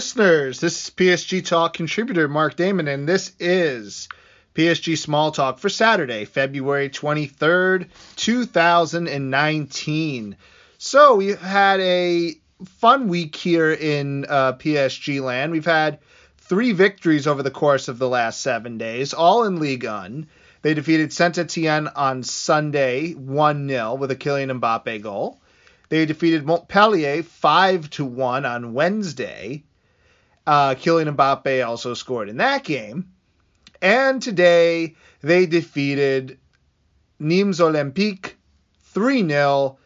Listeners. This is PSG Talk contributor Mark Damon, and this is PSG Small Talk for Saturday, February 23rd, 2019. So we've had a fun week here in uh, PSG land. We've had three victories over the course of the last seven days, all in Ligue 1. They defeated Saint Etienne on Sunday 1 0 with a Kylian Mbappe goal. They defeated Montpellier 5 to 1 on Wednesday. Uh, Kylian Mbappe also scored in that game. And today they defeated Nîmes Olympique 3 0,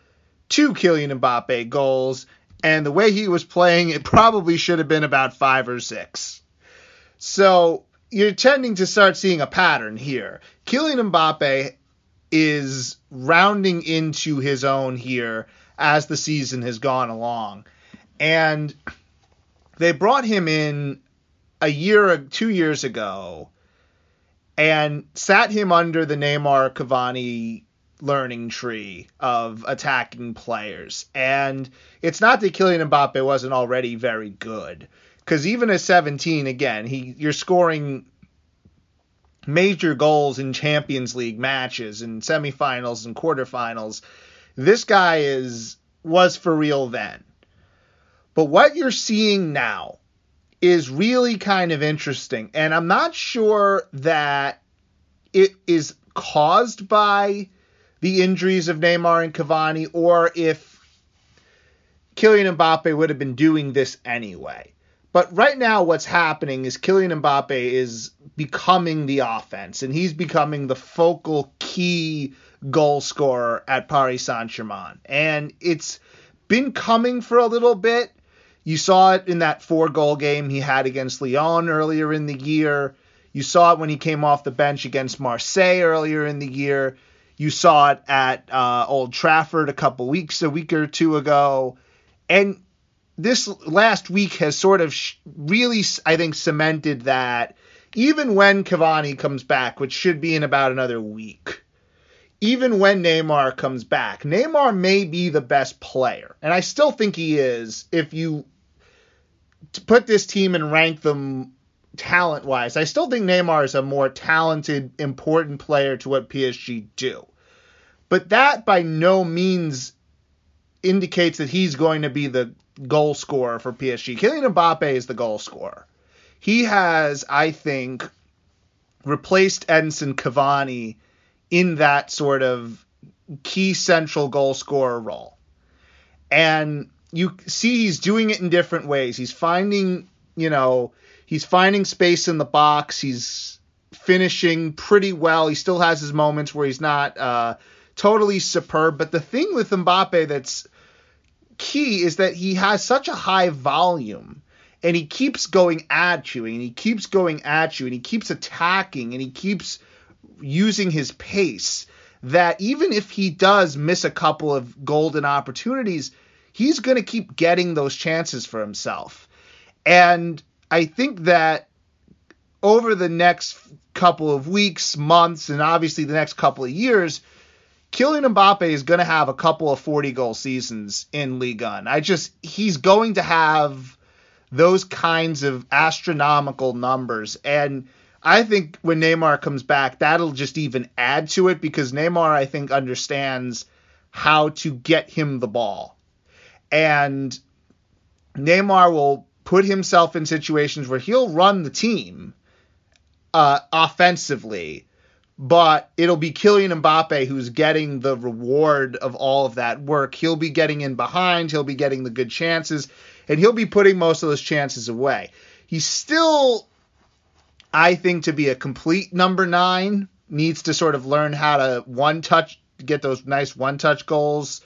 two Kylian Mbappe goals. And the way he was playing, it probably should have been about five or six. So you're tending to start seeing a pattern here. Kylian Mbappe is rounding into his own here as the season has gone along. And they brought him in a year, two years ago, and sat him under the Neymar Cavani learning tree of attacking players. And it's not that Kylian Mbappe wasn't already very good, because even at 17, again, he you're scoring major goals in Champions League matches and semifinals and quarterfinals this guy is was for real then. But what you're seeing now is really kind of interesting. And I'm not sure that it is caused by the injuries of Neymar and Cavani or if Kylian Mbappe would have been doing this anyway. But right now, what's happening is Kylian Mbappe is becoming the offense, and he's becoming the focal key goal scorer at Paris Saint Germain. And it's been coming for a little bit. You saw it in that four goal game he had against Lyon earlier in the year. You saw it when he came off the bench against Marseille earlier in the year. You saw it at uh, Old Trafford a couple weeks, a week or two ago. And this last week has sort of really, I think, cemented that even when Cavani comes back, which should be in about another week, even when Neymar comes back, Neymar may be the best player. And I still think he is if you put this team and rank them talent wise. I still think Neymar is a more talented, important player to what PSG do. But that by no means indicates that he's going to be the goal scorer for PSG. Kylian Mbappe is the goal scorer. He has, I think, replaced Edinson Cavani in that sort of key central goal scorer role. And you see he's doing it in different ways. He's finding, you know, he's finding space in the box. He's finishing pretty well. He still has his moments where he's not uh, totally superb. But the thing with Mbappe that's key is that he has such a high volume and he keeps going at you and he keeps going at you and he keeps attacking and he keeps using his pace that even if he does miss a couple of golden opportunities, he's going to keep getting those chances for himself. And I think that over the next couple of weeks, months, and obviously the next couple of years, Kylian Mbappe is going to have a couple of 40 goal seasons in Ligue 1. I just, he's going to have those kinds of astronomical numbers. And I think when Neymar comes back, that'll just even add to it because Neymar, I think, understands how to get him the ball. And Neymar will put himself in situations where he'll run the team uh, offensively, but it'll be Kylian Mbappe who's getting the reward of all of that work. He'll be getting in behind, he'll be getting the good chances, and he'll be putting most of those chances away. He's still I think to be a complete number nine needs to sort of learn how to one touch, get those nice one touch goals,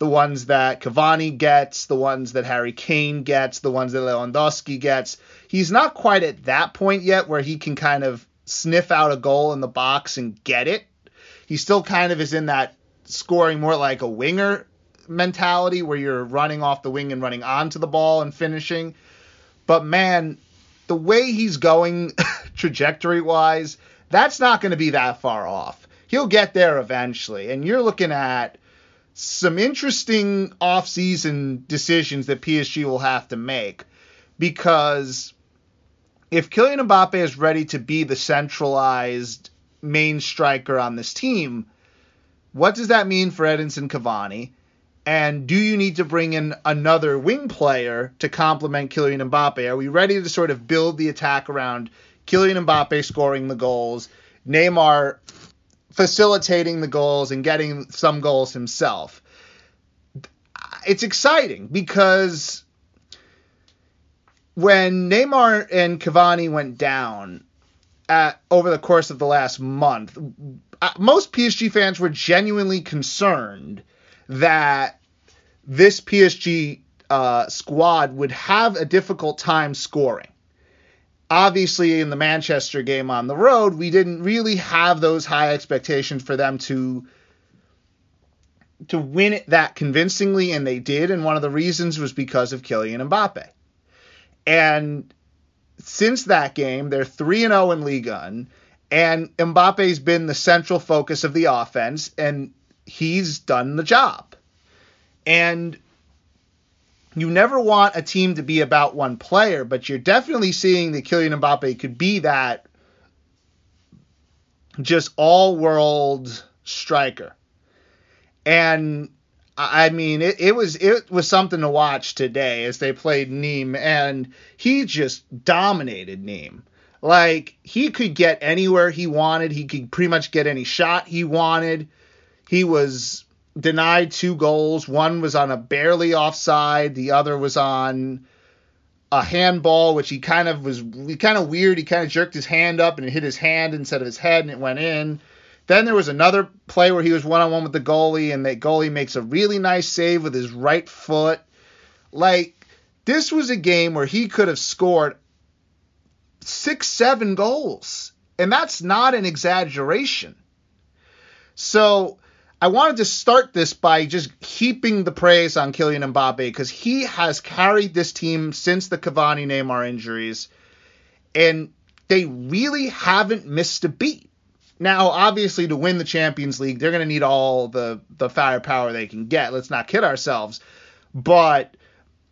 the ones that Cavani gets, the ones that Harry Kane gets, the ones that Lewandowski gets. He's not quite at that point yet where he can kind of sniff out a goal in the box and get it. He still kind of is in that scoring more like a winger mentality where you're running off the wing and running onto the ball and finishing. But man, the way he's going trajectory wise, that's not going to be that far off. He'll get there eventually. And you're looking at some interesting off-season decisions that PSG will have to make because if Kylian Mbappe is ready to be the centralized main striker on this team, what does that mean for Edinson Cavani? And do you need to bring in another wing player to complement Kylian Mbappe? Are we ready to sort of build the attack around Kylian Mbappe scoring the goals, Neymar facilitating the goals and getting some goals himself? It's exciting because when Neymar and Cavani went down at, over the course of the last month, uh, most PSG fans were genuinely concerned that this PSG uh, squad would have a difficult time scoring. Obviously, in the Manchester game on the road, we didn't really have those high expectations for them to to win it that convincingly, and they did. And one of the reasons was because of Kylian Mbappe. And since that game, they're 3 and 0 in Ligue 1, and Mbappe's been the central focus of the offense, and he's done the job. And you never want a team to be about one player, but you're definitely seeing that Kylian Mbappe could be that just all world striker. And I mean, it, it was it was something to watch today as they played Nîmes, and he just dominated Nîmes. Like he could get anywhere he wanted. He could pretty much get any shot he wanted. He was denied two goals. One was on a barely offside. The other was on a handball, which he kind of was kind of weird. He kind of jerked his hand up and it hit his hand instead of his head, and it went in. Then there was another play where he was one on one with the goalie, and the goalie makes a really nice save with his right foot. Like, this was a game where he could have scored six, seven goals. And that's not an exaggeration. So I wanted to start this by just heaping the praise on Kylian Mbappe because he has carried this team since the Cavani Neymar injuries. And they really haven't missed a beat. Now, obviously, to win the Champions League, they're going to need all the the firepower they can get. Let's not kid ourselves. But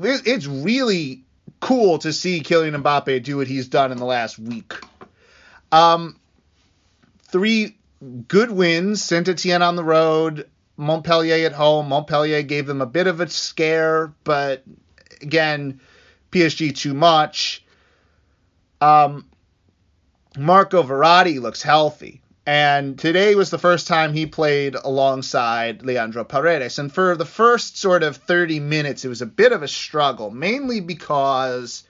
it's really cool to see Kylian Mbappe do what he's done in the last week. Um, three good wins: Saint Etienne on the road, Montpellier at home. Montpellier gave them a bit of a scare, but again, PSG too much. Um, Marco Verratti looks healthy. And today was the first time he played alongside Leandro Paredes. And for the first sort of 30 minutes, it was a bit of a struggle, mainly because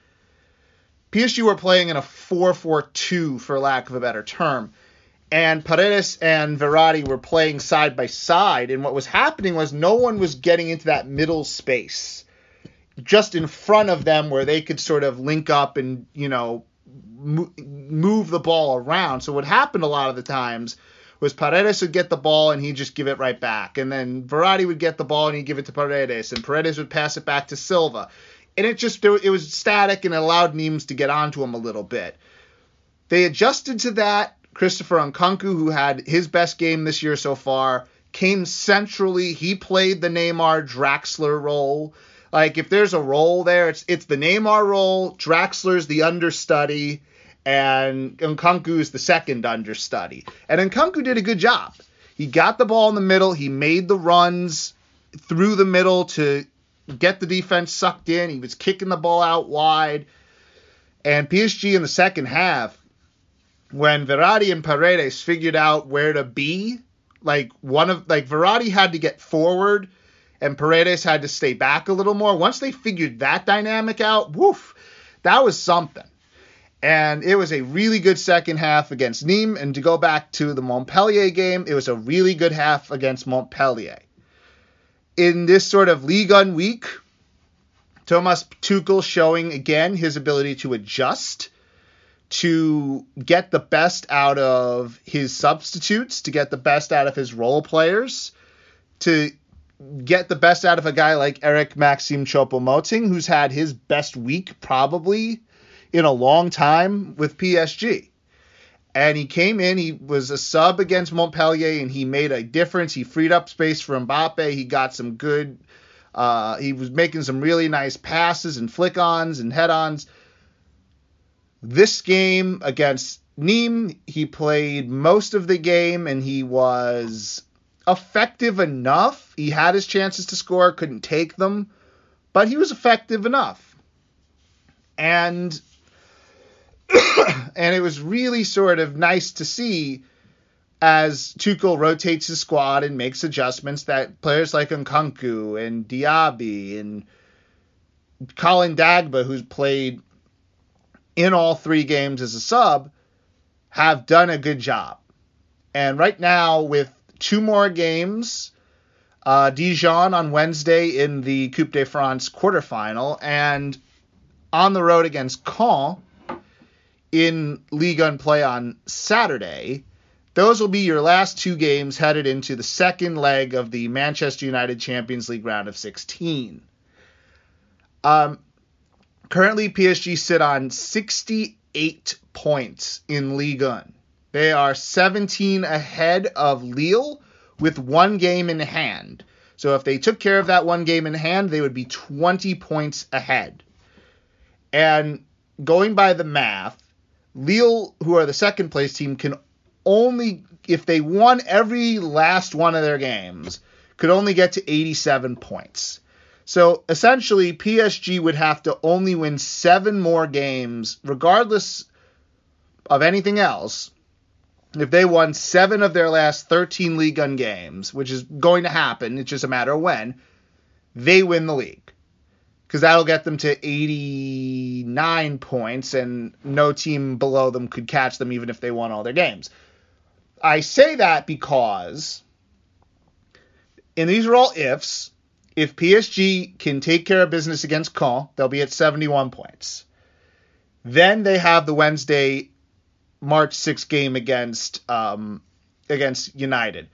PSG were playing in a 4 4 2, for lack of a better term. And Paredes and Verratti were playing side by side. And what was happening was no one was getting into that middle space just in front of them where they could sort of link up and, you know, move the ball around. So what happened a lot of the times was Paredes would get the ball and he'd just give it right back. And then Verratti would get the ball and he'd give it to Paredes. And Paredes would pass it back to Silva. And it just it was static and it allowed Nîmes to get onto him a little bit. They adjusted to that. Christopher Nkunku, who had his best game this year so far, came centrally. He played the Neymar Draxler role. Like if there's a role there, it's it's the Neymar role. Draxler's the understudy, and Nkunku is the second understudy. And Nkunku did a good job. He got the ball in the middle. He made the runs through the middle to get the defense sucked in. He was kicking the ball out wide. And PSG in the second half, when Verratti and Paredes figured out where to be, like one of like Verratti had to get forward and Paredes had to stay back a little more. Once they figured that dynamic out, woof, that was something. And it was a really good second half against Nîmes. And to go back to the Montpellier game, it was a really good half against Montpellier. In this sort of league 1 week, Thomas Tuchel showing again his ability to adjust, to get the best out of his substitutes, to get the best out of his role players, to get the best out of a guy like Eric Maxim Choupo-Moting, who's had his best week probably in a long time with PSG. And he came in, he was a sub against Montpellier, and he made a difference. He freed up space for Mbappe. He got some good Uh, he was making some really nice passes and flick ons and head ons. This game against Nîmes, he played most of the game and he was effective enough. He had his chances to score, couldn't take them, but he was effective enough. And and it was really sort of nice to see as Tuchel rotates his squad and makes adjustments that players like Nkunku and Diaby and Colin Dagba, who's played in all three games as a sub, have done a good job. And right now, with two more games, uh, Dijon on Wednesday in the Coupe de France quarterfinal, and on the road against Caen in Ligue 1 play on Saturday. Those will be your last two games headed into the second leg of the Manchester United Champions League round of 16. Um, currently, PSG sit on 68 points in League 1. They are 17 ahead of Lille with one game in hand. So if they took care of that one game in hand, they would be 20 points ahead. And going by the math, Lille, who are the second place team, can only, if they won every last one of their games, could only get to 87 points. So essentially, PSG would have to only win seven more games, regardless of anything else. If they won seven of their last 13 League One games, which is going to happen, it's just a matter of when, they win the league because that'll get them to 89 points, and no team below them could catch them even if they won all their games. I say that because, and these are all ifs, if PSG can take care of business against Caen, they'll be at 71 points. Then they have the Wednesday, March 6th game against um, against United.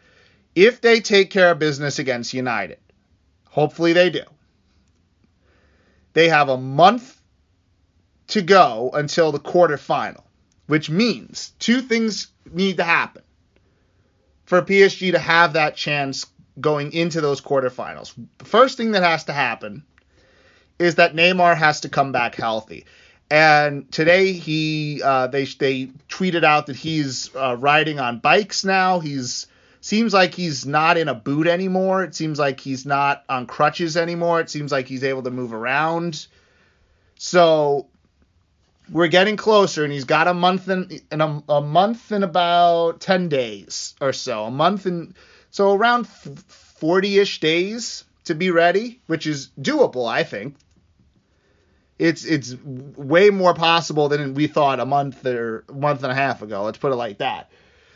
If they take care of business against United, hopefully they do they have a month to go until the quarterfinal, which means two things need to happen for PSG to have that chance going into those quarterfinals. The first thing that has to happen is that Neymar has to come back healthy. And today he uh, they they tweeted out that he's uh, riding on bikes now. He's seems like he's not in a boot anymore. It seems like he's not on crutches anymore. It seems like he's able to move around. So we're getting closer, and he's got a month and a, a, month and about ten days or so. A month and so around forty-ish days to be ready, which is doable, I think. It's it's way more possible than we thought a month or month and a half ago. Let's put it like that.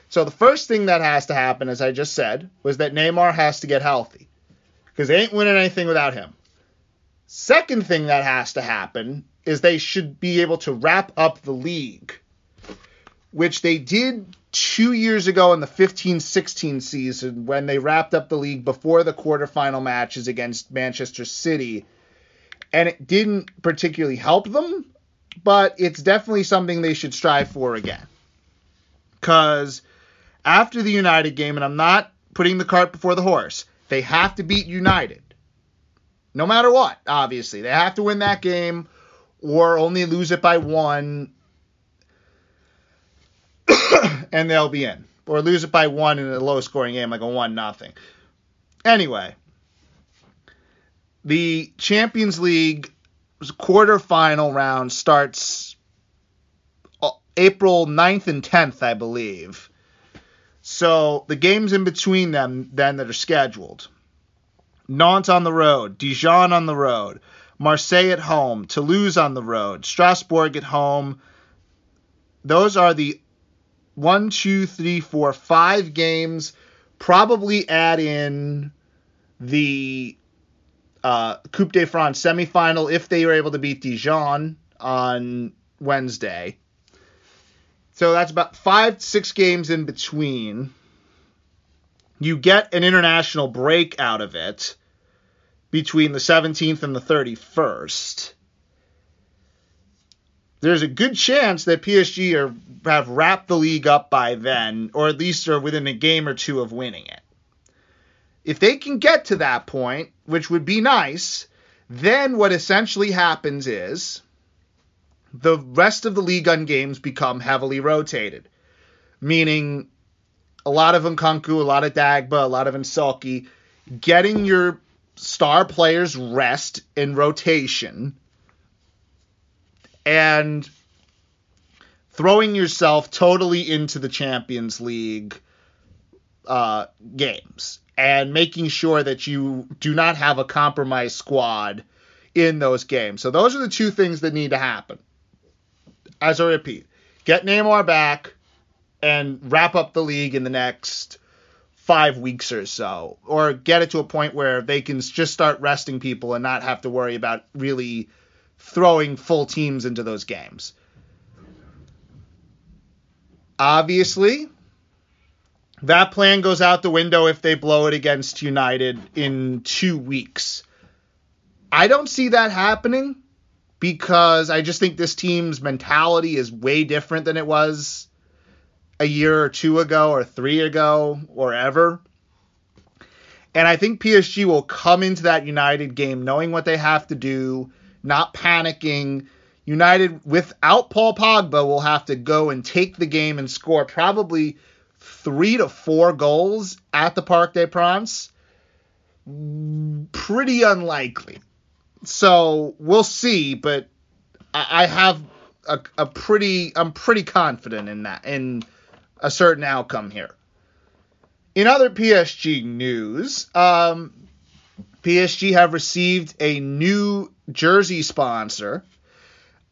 So the first thing that has to happen, as I just said, was that Neymar has to get healthy because they ain't winning anything without him. Second thing that has to happen is they should be able to wrap up the league, which they did two years ago in the 15 16 season when they wrapped up the league before the quarterfinal matches against Manchester City. And it didn't particularly help them, but it's definitely something they should strive for again. Because after the United game, and I'm not putting the cart before the horse, they have to beat United. No matter what, obviously. They have to win that game or only lose it by one, and they'll be in. Or lose it by one in a low scoring game, like a 1 nothing. Anyway, the Champions League quarterfinal round starts uh, April 9th and 10th, I believe. So the games in between them then that are scheduled. Nantes on the road, Dijon on the road, Marseille at home, Toulouse on the road, Strasbourg at home. Those are the one, two, three, four, five games. Probably add in the uh, Coupe de France semifinal if they were able to beat Dijon on Wednesday. So that's about five, six games in between. You get an international break out of it between the 17th and the 31st. There's a good chance that PSG are, have wrapped the league up by then, or at least are within a game or two of winning it. If they can get to that point, which would be nice, then what essentially happens is the rest of the League One games become heavily rotated, meaning a lot of Nkunku, a lot of Dagba, a lot of Nsoki, getting your star players rest in rotation and throwing yourself totally into the Champions League uh, games and making sure that you do not have a compromised squad in those games. So those are the two things that need to happen. As I repeat, get Neymar back and wrap up the league in the next five weeks or so, or get it to a point where they can just start resting people and not have to worry about really throwing full teams into those games. Obviously, that plan goes out the window if they blow it against United in two weeks. I don't see that happening because I just think this team's mentality is way different than it was a year or two ago or three ago or ever. And I think PSG will come into that United game knowing what they have to do, not panicking. United, without Paul Pogba, will have to go and take the game and score probably three to four goals at the Parc des Princes. Pretty unlikely. So we'll see, but I have a, a pretty I'm pretty confident in that in a certain outcome here. In other PSG news, um, PSG have received a new jersey sponsor,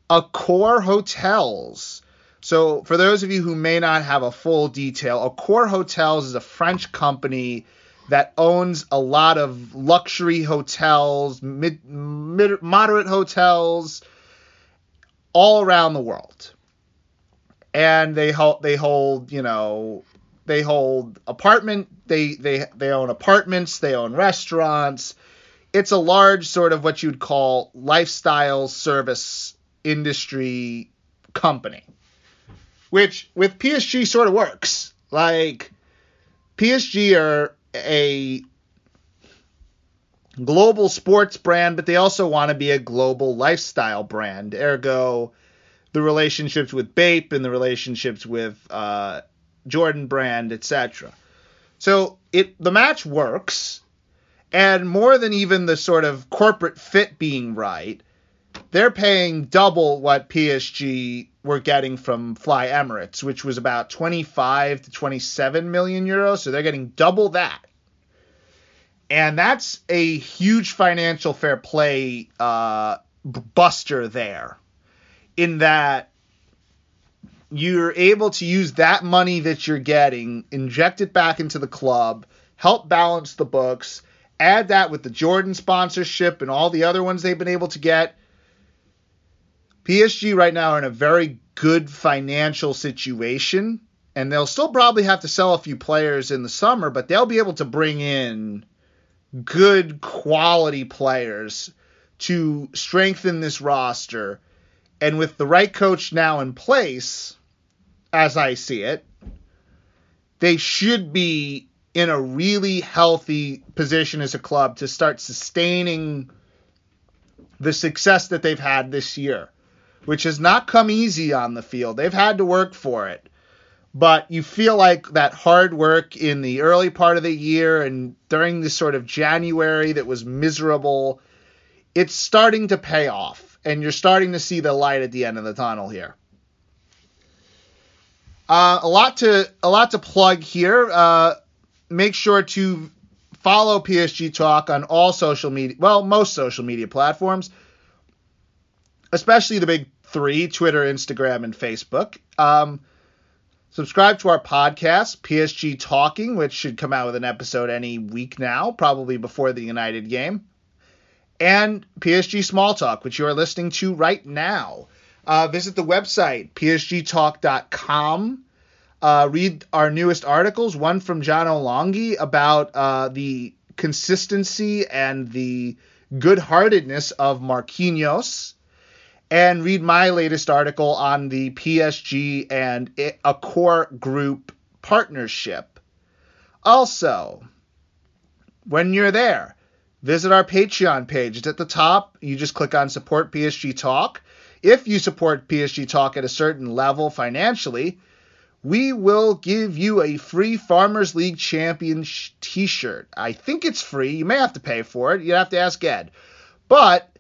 Accor Hotels. So, for those of you who may not have a full detail, Accor Hotels is a French company that owns a lot of luxury hotels, mid, mid, moderate hotels all around the world. And they hold they hold, you know, they hold apartment they they they own apartments, they own restaurants. It's a large sort of what you'd call lifestyle service industry company. Which with PSG sort of works. Like PSG are a global sports brand, but they also want to be a global lifestyle brand. Ergo, the relationships with Bape and the relationships with uh, Jordan Brand, etc. So it the match works, and more than even the sort of corporate fit being right, they're paying double what PSG were getting from Fly Emirates, which was about 25 to 27 million euros. So they're getting double that. And that's a huge financial fair play uh, buster there, in that you're able to use that money that you're getting, inject it back into the club, help balance the books, add that with the Jordan sponsorship and all the other ones they've been able to get. PSG right now are in a very good financial situation, and they'll still probably have to sell a few players in the summer, but they'll be able to bring in good quality players to strengthen this roster. And with the right coach now in place, as I see it, they should be in a really healthy position as a club to start sustaining the success that they've had this year, which has not come easy on the field. They've had to work for it but you feel like that hard work in the early part of the year and during this sort of January that was miserable, it's starting to pay off, and you're starting to see the light at the end of the tunnel here. Uh, a lot to a lot to plug here. Uh, make sure to follow PSG Talk on all social media, well, most social media platforms, especially the big three: Twitter, Instagram, and Facebook. Um, Subscribe to our podcast, PSG Talking, which should come out with an episode any week now, probably before the United game. And PSG Small Talk, which you are listening to right now. Uh, visit the website, psgtalk.com. Uh, read our newest articles, one from John Olongi about uh, the consistency and the good heartedness of Marquinhos and read my latest article on the PSG and Accor group partnership. Also, when you're there, visit our Patreon page. It's at the top. You just click on support PSG Talk. If you support PSG Talk at a certain level financially, we will give you a free Farmers League Champion sh- t-shirt. I think it's free. You may have to pay for it. You have to ask Ed. But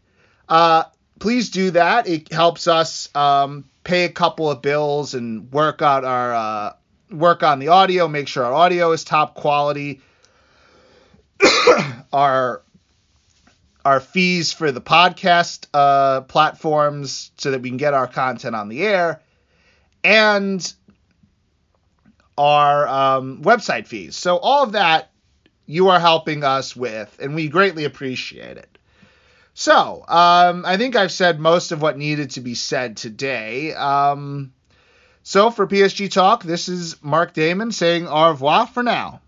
uh, please do that. It helps us um, pay a couple of bills and work out our uh, work on the audio, make sure our audio is top quality. our our fees for the podcast uh, platforms so that we can get our content on the air, and our um, website fees. So all of that you are helping us with, and we greatly appreciate it. So um, I think I've said most of what needed to be said today. Um, so for PSG Talk, this is Mark Damon saying au revoir for now.